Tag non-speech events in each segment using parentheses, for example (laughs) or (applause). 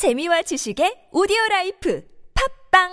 재미와 지식의 오디오 라이프 팟빵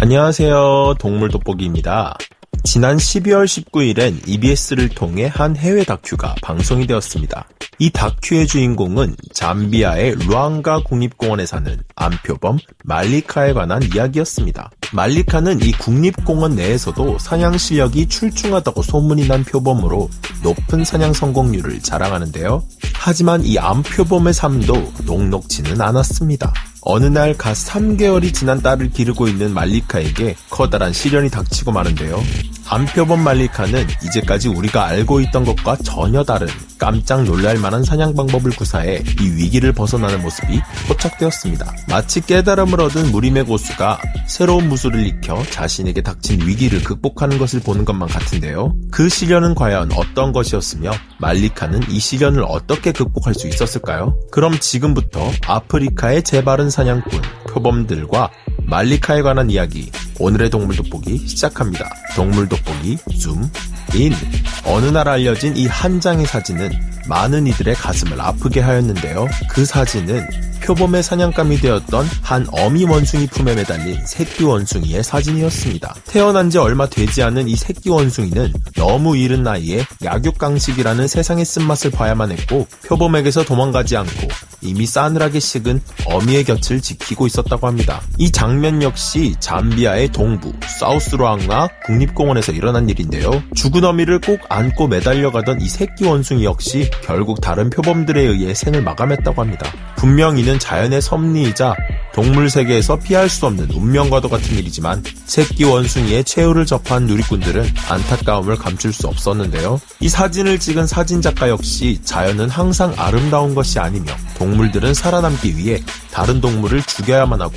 안녕하세요. 동물 돋보기입니다. 지난 12월 19일엔 EBS를 통해 한 해외 다큐가 방송이 되었습니다. 이 다큐의 주인공은 잠비아의 루앙와 국립공원에 사는 암표범 말리카에 관한 이야기였습니다. 말리카는 이 국립공원 내에서도 사냥 실력이 출중하다고 소문이 난 표범으로 높은 사냥 성공률을 자랑하는데요. 하지만 이 암표범의 삶도 녹록지는 않았습니다. 어느 날 갓 3개월이 지난 딸을 기르고 있는 말리카에게 커다란 시련이 닥치고 마는데요. 암표범 말리카는 이제까지 우리가 알고 있던 것과 전혀 다른 깜짝 놀랄 만한 사냥 방법을 구사해 이 위기를 벗어나는 모습이 포착되었습니다. 마치 깨달음을 얻은 무림의 고수가 새로운 무술을 익혀 자신에게 닥친 위기를 극복하는 것을 보는 것만 같은데요. 그 시련은 과연 어떤 것이었으며 말리카는 이 시련을 어떻게 극복할 수 있었을까요? 그럼 지금부터 아프리카의 재바른 사냥꾼 표범들과 말리카에 관한 이야기 오늘의 동물 돋보기 시작합니다. 동물 돋보기 줌 인. 어느 날 알려진 이 한 장의 사진은 많은 이들의 가슴을 아프게 하였는데요. 그 사진은 표범의 사냥감이 되었던 한 어미 원숭이 품에 매달린 새끼 원숭이의 사진이었습니다. 태어난 지 얼마 되지 않은 이 새끼 원숭이는 너무 이른 나이에 약육강식이라는 세상의 쓴맛을 봐야만 했고 표범에게서 도망가지 않고 이미 싸늘하게 식은 어미의 곁을 지키고 있었다고 합니다. 이 장면 역시 잠비아의 동부 사우스로앙나 국립공원에서 일어난 일인데요. 죽은 어미를 꼭 안고 매달려가던 이 새끼 원숭이 역시 결국 다른 표범들에 의해 생을 마감했다고 합니다. 분명 이는 자연의 섭리이자 동물 세계에서 피할 수 없는 운명과도 같은 일이지만 새끼 원숭이의 최후를 접한 누리꾼들은 안타까움을 감출 수 없었는데요. 이 사진을 찍은 사진작가 역시 자연은 항상 아름다운 것이 아니며 동물들은 살아남기 위해 다른 동물을 죽여야만 하고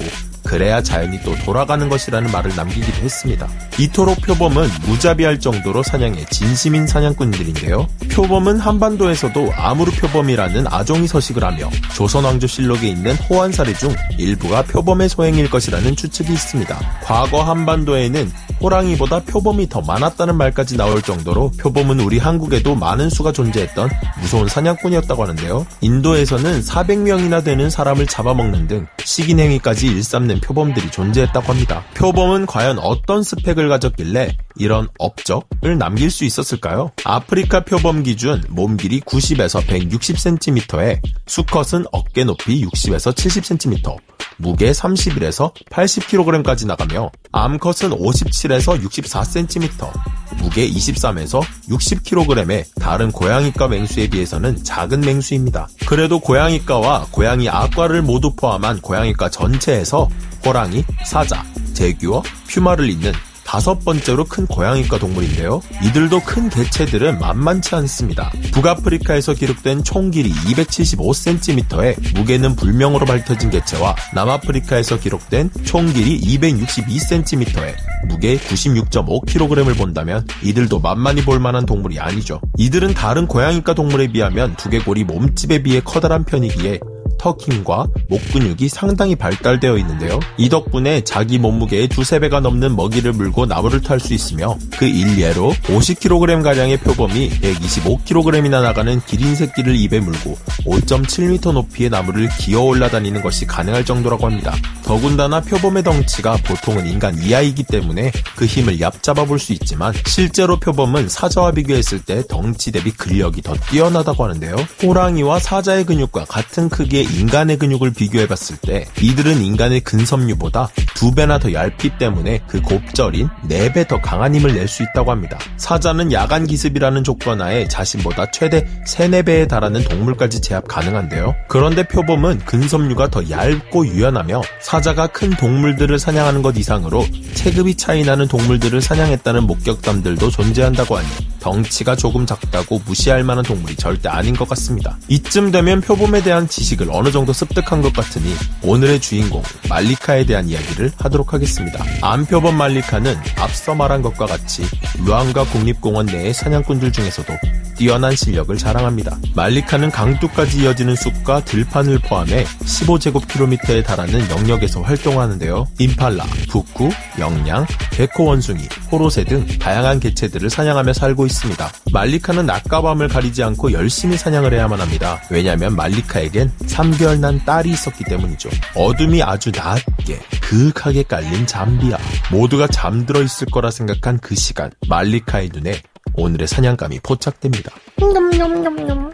그래야 자연이 또 돌아가는 것이라는 말을 남기기도 했습니다. 이토록 표범은 무자비할 정도로 사냥에 진심인 사냥꾼들인데요. 표범은 한반도에서도 아무르 표범이라는 아종이 서식을 하며 조선왕조실록에 있는 호환사례 중 일부가 표범의 소행일 것이라는 추측이 있습니다. 과거 한반도에는 호랑이보다 표범이 더 많았다는 말까지 나올 정도로 표범은 우리 한국에도 많은 수가 존재했던 무서운 사냥꾼이었다고 하는데요. 인도에서는 400명이나 되는 사람을 잡아먹는 등 식인 행위까지 일삼는 표범들이 존재했다고 합니다. 표범은 과연 어떤 스펙을 가졌길래 이런 업적을 남길 수 있었을까요? 아프리카 표범 기준 몸 길이 90에서 160cm에 수컷은 어깨 높이 60에서 70cm, 무게 31에서 80kg까지 나가며 암컷은 57 에서 64cm, 무게 23에서 60kg의 다른 고양이과 맹수에 비해서는 작은 맹수입니다. 그래도 고양이과와 고양이 악과를 모두 포함한 고양이과 전체에서 호랑이, 사자, 대규어, 퓨마를 잇는 다섯 번째로 큰 고양이과 동물인데요. 이들도 큰 개체들은 만만치 않습니다. 북아프리카에서 기록된 총 길이 275cm에 무게는 불명으로 밝혀진 개체와 남아프리카에서 기록된 총 길이 262cm에 무게 96.5kg을 본다면 이들도 만만히 볼 만한 동물이 아니죠. 이들은 다른 고양이과 동물에 비하면 두개골이 몸집에 비해 커다란 편이기에 턱 힘과 목 근육이 상당히 발달되어 있는데요. 이 덕분에 자기 몸무게의 두세 배가 넘는 먹이를 물고 나무를 탈 수 있으며 그 일례로 50kg가량의 표범이 125kg이나 나가는 기린 새끼를 입에 물고 5.7m 높이의 나무를 기어 올라다니는 것이 가능할 정도라고 합니다. 더군다나 표범의 덩치가 보통은 인간 이하이기 때문에 그 힘을 얕잡아 볼 수 있지만 실제로 표범은 사자와 비교했을 때 덩치 대비 근력이 더 뛰어나다고 하는데요. 호랑이와 사자의 근육과 같은 크기의 인간의 근육을 비교해봤을 때 이들은 인간의 근섬유보다 두 배나 더 얇기 때문에 그 곱절인 4배 더 강한 힘을 낼 수 있다고 합니다. 사자는 야간 기습이라는 조건 하에 자신보다 최대 3, 4배에 달하는 동물까지 제압 가능한데요. 그런데 표범은 근섬유가 더 얇고 유연하며 사자가 큰 동물들을 사냥하는 것 이상으로 체급이 차이 나는 동물들을 사냥했다는 목격담들도 존재한다고 하니 덩치가 조금 작다고 무시할 만한 동물이 절대 아닌 것 같습니다. 이쯤 되면 표범에 대한 지식을 어느 정도 습득한 것 같으니 오늘의 주인공 말리카에 대한 이야기를 하도록 하겠습니다. 암표범 말리카는 앞서 말한 것과 같이 루앙가 국립공원 내의 사냥꾼들 중에서도 뛰어난 실력을 자랑합니다. 말리카는 강둑까지 이어지는 숲과 들판을 포함해 15제곱킬로미터에 달하는 영역에서 활동하는데요. 임팔라, 북구, 영양, 백호 원숭이, 호로새 등 다양한 개체들을 사냥하며 살고 있습니다. 말리카는 낮과 밤을 가리지 않고 열심히 사냥을 해야만 합니다. 왜냐하면 말리카에겐 3개월 난 딸이 있었기 때문이죠. 어둠이 아주 낮게 그윽하게 깔린 잠비아. 모두가 잠들어 있을 거라 생각한 그 시간 말리카의 눈에 오늘의 사냥감이 포착됩니다. 냠냠냠냠.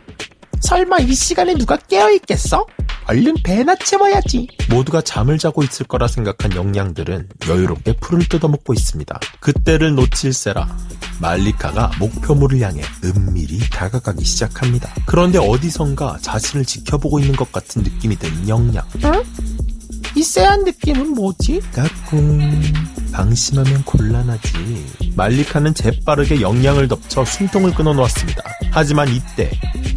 설마 이 시간에 누가 깨어있겠어? 얼른 배나 채워야지. 모두가 잠을 자고 있을 거라 생각한 영양들은 여유롭게 풀을 뜯어먹고 있습니다. 그때를 놓칠세라 말리카가 목표물을 향해 은밀히 다가가기 시작합니다. 그런데 어디선가 자신을 지켜보고 있는 것 같은 느낌이 드는 영양. 응? 이 쎄한 느낌은 뭐지? 까꿍. 방심하면 곤란하지. 말리카는 재빠르게 영양을 덮쳐 숨통을 끊어놓았습니다. 하지만 이때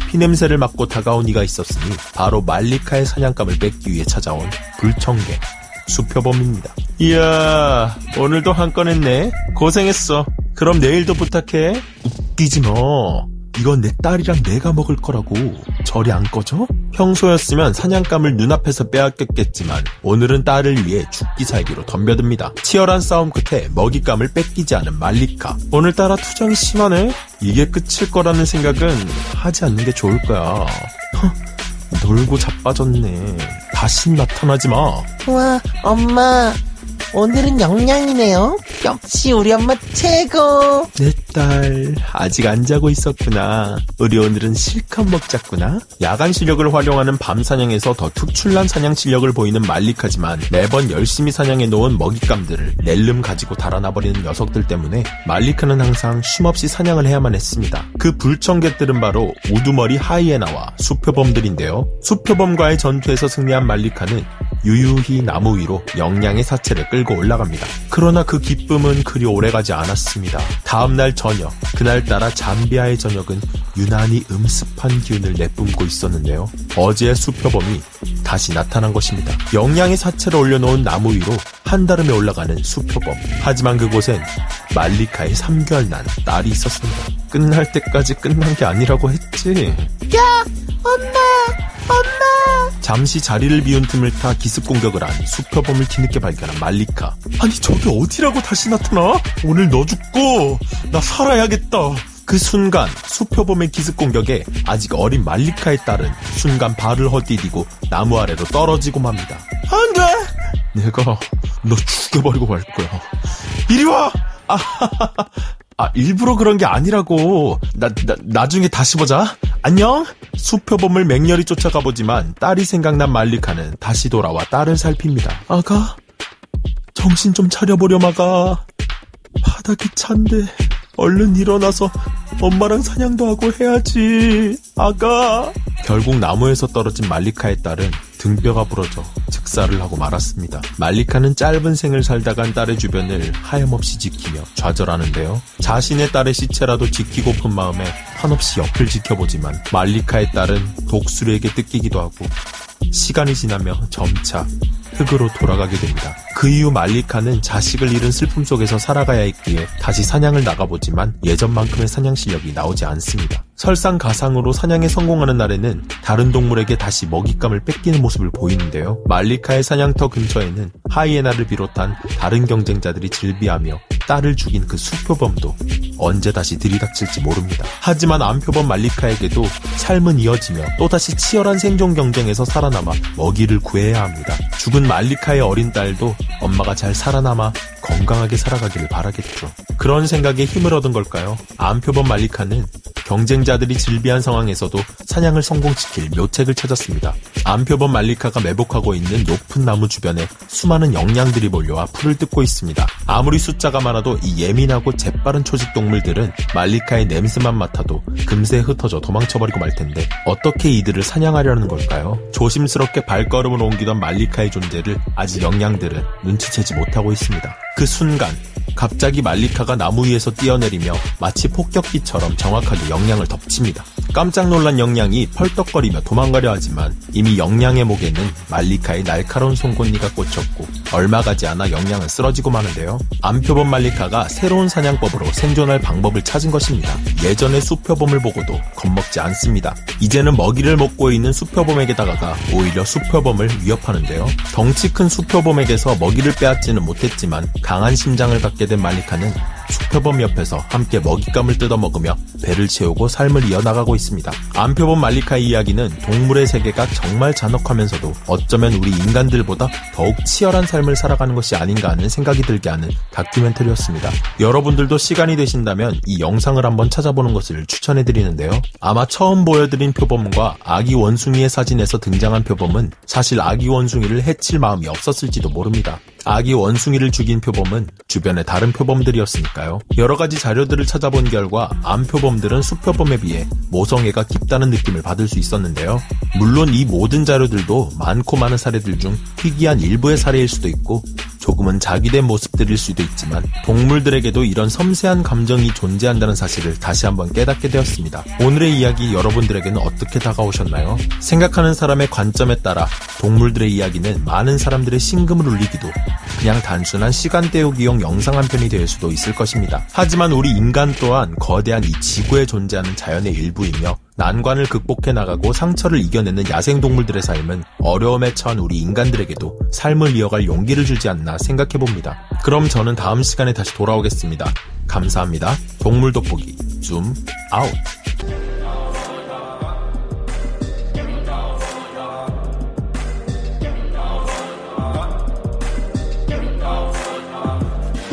피냄새를 맡고 다가온 이가 있었으니 바로 말리카의 사냥감을 뺏기 위해 찾아온 불청개 수표범입니다. 이야 오늘도 한 건 했네. 고생했어. 그럼 내일도 부탁해. 웃기지 뭐. 이건 내 딸이랑 내가 먹을 거라고. 절이 안 꺼져? 평소였으면 사냥감을 눈앞에서 빼앗겼겠지만 오늘은 딸을 위해 죽기 살기로 덤벼듭니다. 치열한 싸움 끝에 먹잇감을 뺏기지 않은 말리카. 오늘따라 투정이 심하네? 이게 끝일 거라는 생각은 하지 않는 게 좋을 거야. 허, 놀고 자빠졌네. 다시 나타나지 마. 우와, 엄마. 오늘은 영양이네요. 역시 우리 엄마 최고. 내 딸, 아직 안 자고 있었구나. 우리 오늘은 실컷 먹자꾸나. 야간 실력을 활용하는 밤 사냥에서 더 특출난 사냥 실력을 보이는 말리카지만 매번 열심히 사냥해 놓은 먹잇감들을 낼름 가지고 달아나버리는 녀석들 때문에 말리카는 항상 쉼없이 사냥을 해야만 했습니다. 그 불청객들은 바로 우두머리 하이에나와 수표범들인데요. 수표범과의 전투에서 승리한 말리카는 유유히 나무 위로 영양의 사체를 끌고 올라갑니다. 그러나 그 기쁨은 그리 오래가지 않았습니다. 다음날 저녁, 그날따라 잠비아의 저녁은 유난히 음습한 기운을 내뿜고 있었는데요. 어제의 수표범이 다시 나타난 것입니다. 영양의 사체를 올려놓은 나무 위로 한달음에 올라가는 수표범. 하지만 그곳엔 말리카의 3개월 난 딸이 있었습니다. 끝날 때까지 끝난 게 아니라고 했지. 야, 엄마, 엄마. 잠시 자리를 비운 틈을 타 기습 공격을 한 수표범을 뒤늦게 발견한 말리카. 아니 저게 어디라고 다시 나타나? 오늘 너 죽고 나 살아야겠다. 그 순간 수표범의 기습 공격에 아직 어린 말리카의 딸은 순간 발을 헛디디고 나무 아래로 떨어지고 맙니다. 안 돼! 내가 너 죽여버리고 말 거야. 이리 와! 아, (laughs) 아, 일부러 그런 게 아니라고. 나, 나, 나중에 다시 보자. 안녕? 수표범을 맹렬히 쫓아가 보지만 딸이 생각난 말리카는 다시 돌아와 딸을 살핍니다. 아가? 정신 좀 차려보렴, 아가. 바닥이 찬데. 얼른 일어나서 엄마랑 사냥도 하고 해야지. 아가. 결국 나무에서 떨어진 말리카의 딸은 등뼈가 부러져 즉사를 하고 말았습니다. 말리카는 짧은 생을 살다간 딸의 주변을 하염없이 지키며 좌절하는데요. 자신의 딸의 시체라도 지키고픈 마음에 한없이 옆을 지켜보지만 말리카의 딸은 독수리에게 뜯기기도 하고 시간이 지나며 점차 흙으로 돌아가게 됩니다. 그 이후 말리카는 자식을 잃은 슬픔 속에서 살아가야 했기에 다시 사냥을 나가보지만 예전만큼의 사냥 실력이 나오지 않습니다. 설상가상으로 사냥에 성공하는 날에는 다른 동물에게 다시 먹잇감을 뺏기는 모습을 보이는데요. 말리카의 사냥터 근처에는 하이에나를 비롯한 다른 경쟁자들이 즐비하며 딸을 죽인 그 수표범도 언제 다시 들이닥칠지 모릅니다. 하지만 암표범 말리카에게도 삶은 이어지며 또다시 치열한 생존 경쟁에서 살아남아 먹이를 구해야 합니다. 죽은 말리카의 어린 딸도 엄마가 잘 살아남아 건강하게 살아가기를 바라겠죠. 그런 생각에 힘을 얻은 걸까요? 암표범 말리카는 경쟁자들이 질비한 상황에서도 사냥을 성공시킬 묘책을 찾았습니다. 암표범 말리카가 매복하고 있는 높은 나무 주변에 수많은 영양들이 몰려와 풀을 뜯고 있습니다. 아무리 숫자가 많아도 이 예민하고 재빠른 초식 동물들은 말리카의 냄새만 맡아도 금세 흩어져 도망쳐버리고 말 텐데 어떻게 이들을 사냥하려는 걸까요? 조심스럽게 발걸음을 옮기던 말리카의 존재를 아직 영양들은 눈치채지 못하고 있습니다. 그 순간 갑자기 말리카가 나무 위에서 뛰어내리며 마치 폭격기처럼 정확하게 영양을 덮칩니다. 깜짝 놀란 영양이 펄떡거리며 도망가려 하지만 이미 영양의 목에는 말리카의 날카로운 송곳니가 꽂혔고 얼마 가지 않아 영양은 쓰러지고 마는데요. 암표범 말리카가 새로운 사냥법으로 생존할 방법을 찾은 것입니다. 예전의 수표범을 보고도 겁먹지 않습니다. 이제는 먹이를 먹고 있는 수표범에게 다가가 오히려 수표범을 위협하는데요. 덩치 큰 수표범에게서 먹이를 빼앗지는 못했지만 강한 심장을 갖게 된 말리카는 수표범 옆에서 함께 먹잇감을 뜯어먹으며 배를 채우고 삶을 이어나가고 있습니다. 암표범 말리카의 이야기는 동물의 세계가 정말 잔혹하면서도 어쩌면 우리 인간들보다 더욱 치열한 삶을 살아가는 것이 아닌가 하는 생각이 들게 하는 다큐멘터리였습니다. 여러분들도 시간이 되신다면 이 영상을 한번 찾아보는 것을 추천해드리는데요. 아마 처음 보여드린 표범과 아기 원숭이의 사진에서 등장한 표범은 사실 아기 원숭이를 해칠 마음이 없었을지도 모릅니다. 아기 원숭이를 죽인 표범은 주변의 다른 표범들이었으니까요. 여러 가지 자료들을 찾아본 결과 암표범들은 수표범에 비해 모성애가 깊다는 느낌을 받을 수 있었는데요. 물론 이 모든 자료들도 많고 많은 사례들 중 희귀한 일부의 사례일 수도 있고 조금은 자기된 모습들일 수도 있지만 동물들에게도 이런 섬세한 감정이 존재한다는 사실을 다시 한번 깨닫게 되었습니다. 오늘의 이야기 여러분들에게는 어떻게 다가오셨나요? 생각하는 사람의 관점에 따라 동물들의 이야기는 많은 사람들의 심금을 울리기도 그냥 단순한 시간 때우기용 영상 한 편이 될 수도 있을 것입니다. 하지만 우리 인간 또한 거대한 이 지구에 존재하는 자연의 일부이며 난관을 극복해 나가고 상처를 이겨내는 야생동물들의 삶은 어려움에 처한 우리 인간들에게도 삶을 이어갈 용기를 주지 않나 생각해 봅니다. 그럼 저는 다음 시간에 다시 돌아오겠습니다. 감사합니다. 동물 돋보기 줌 아웃.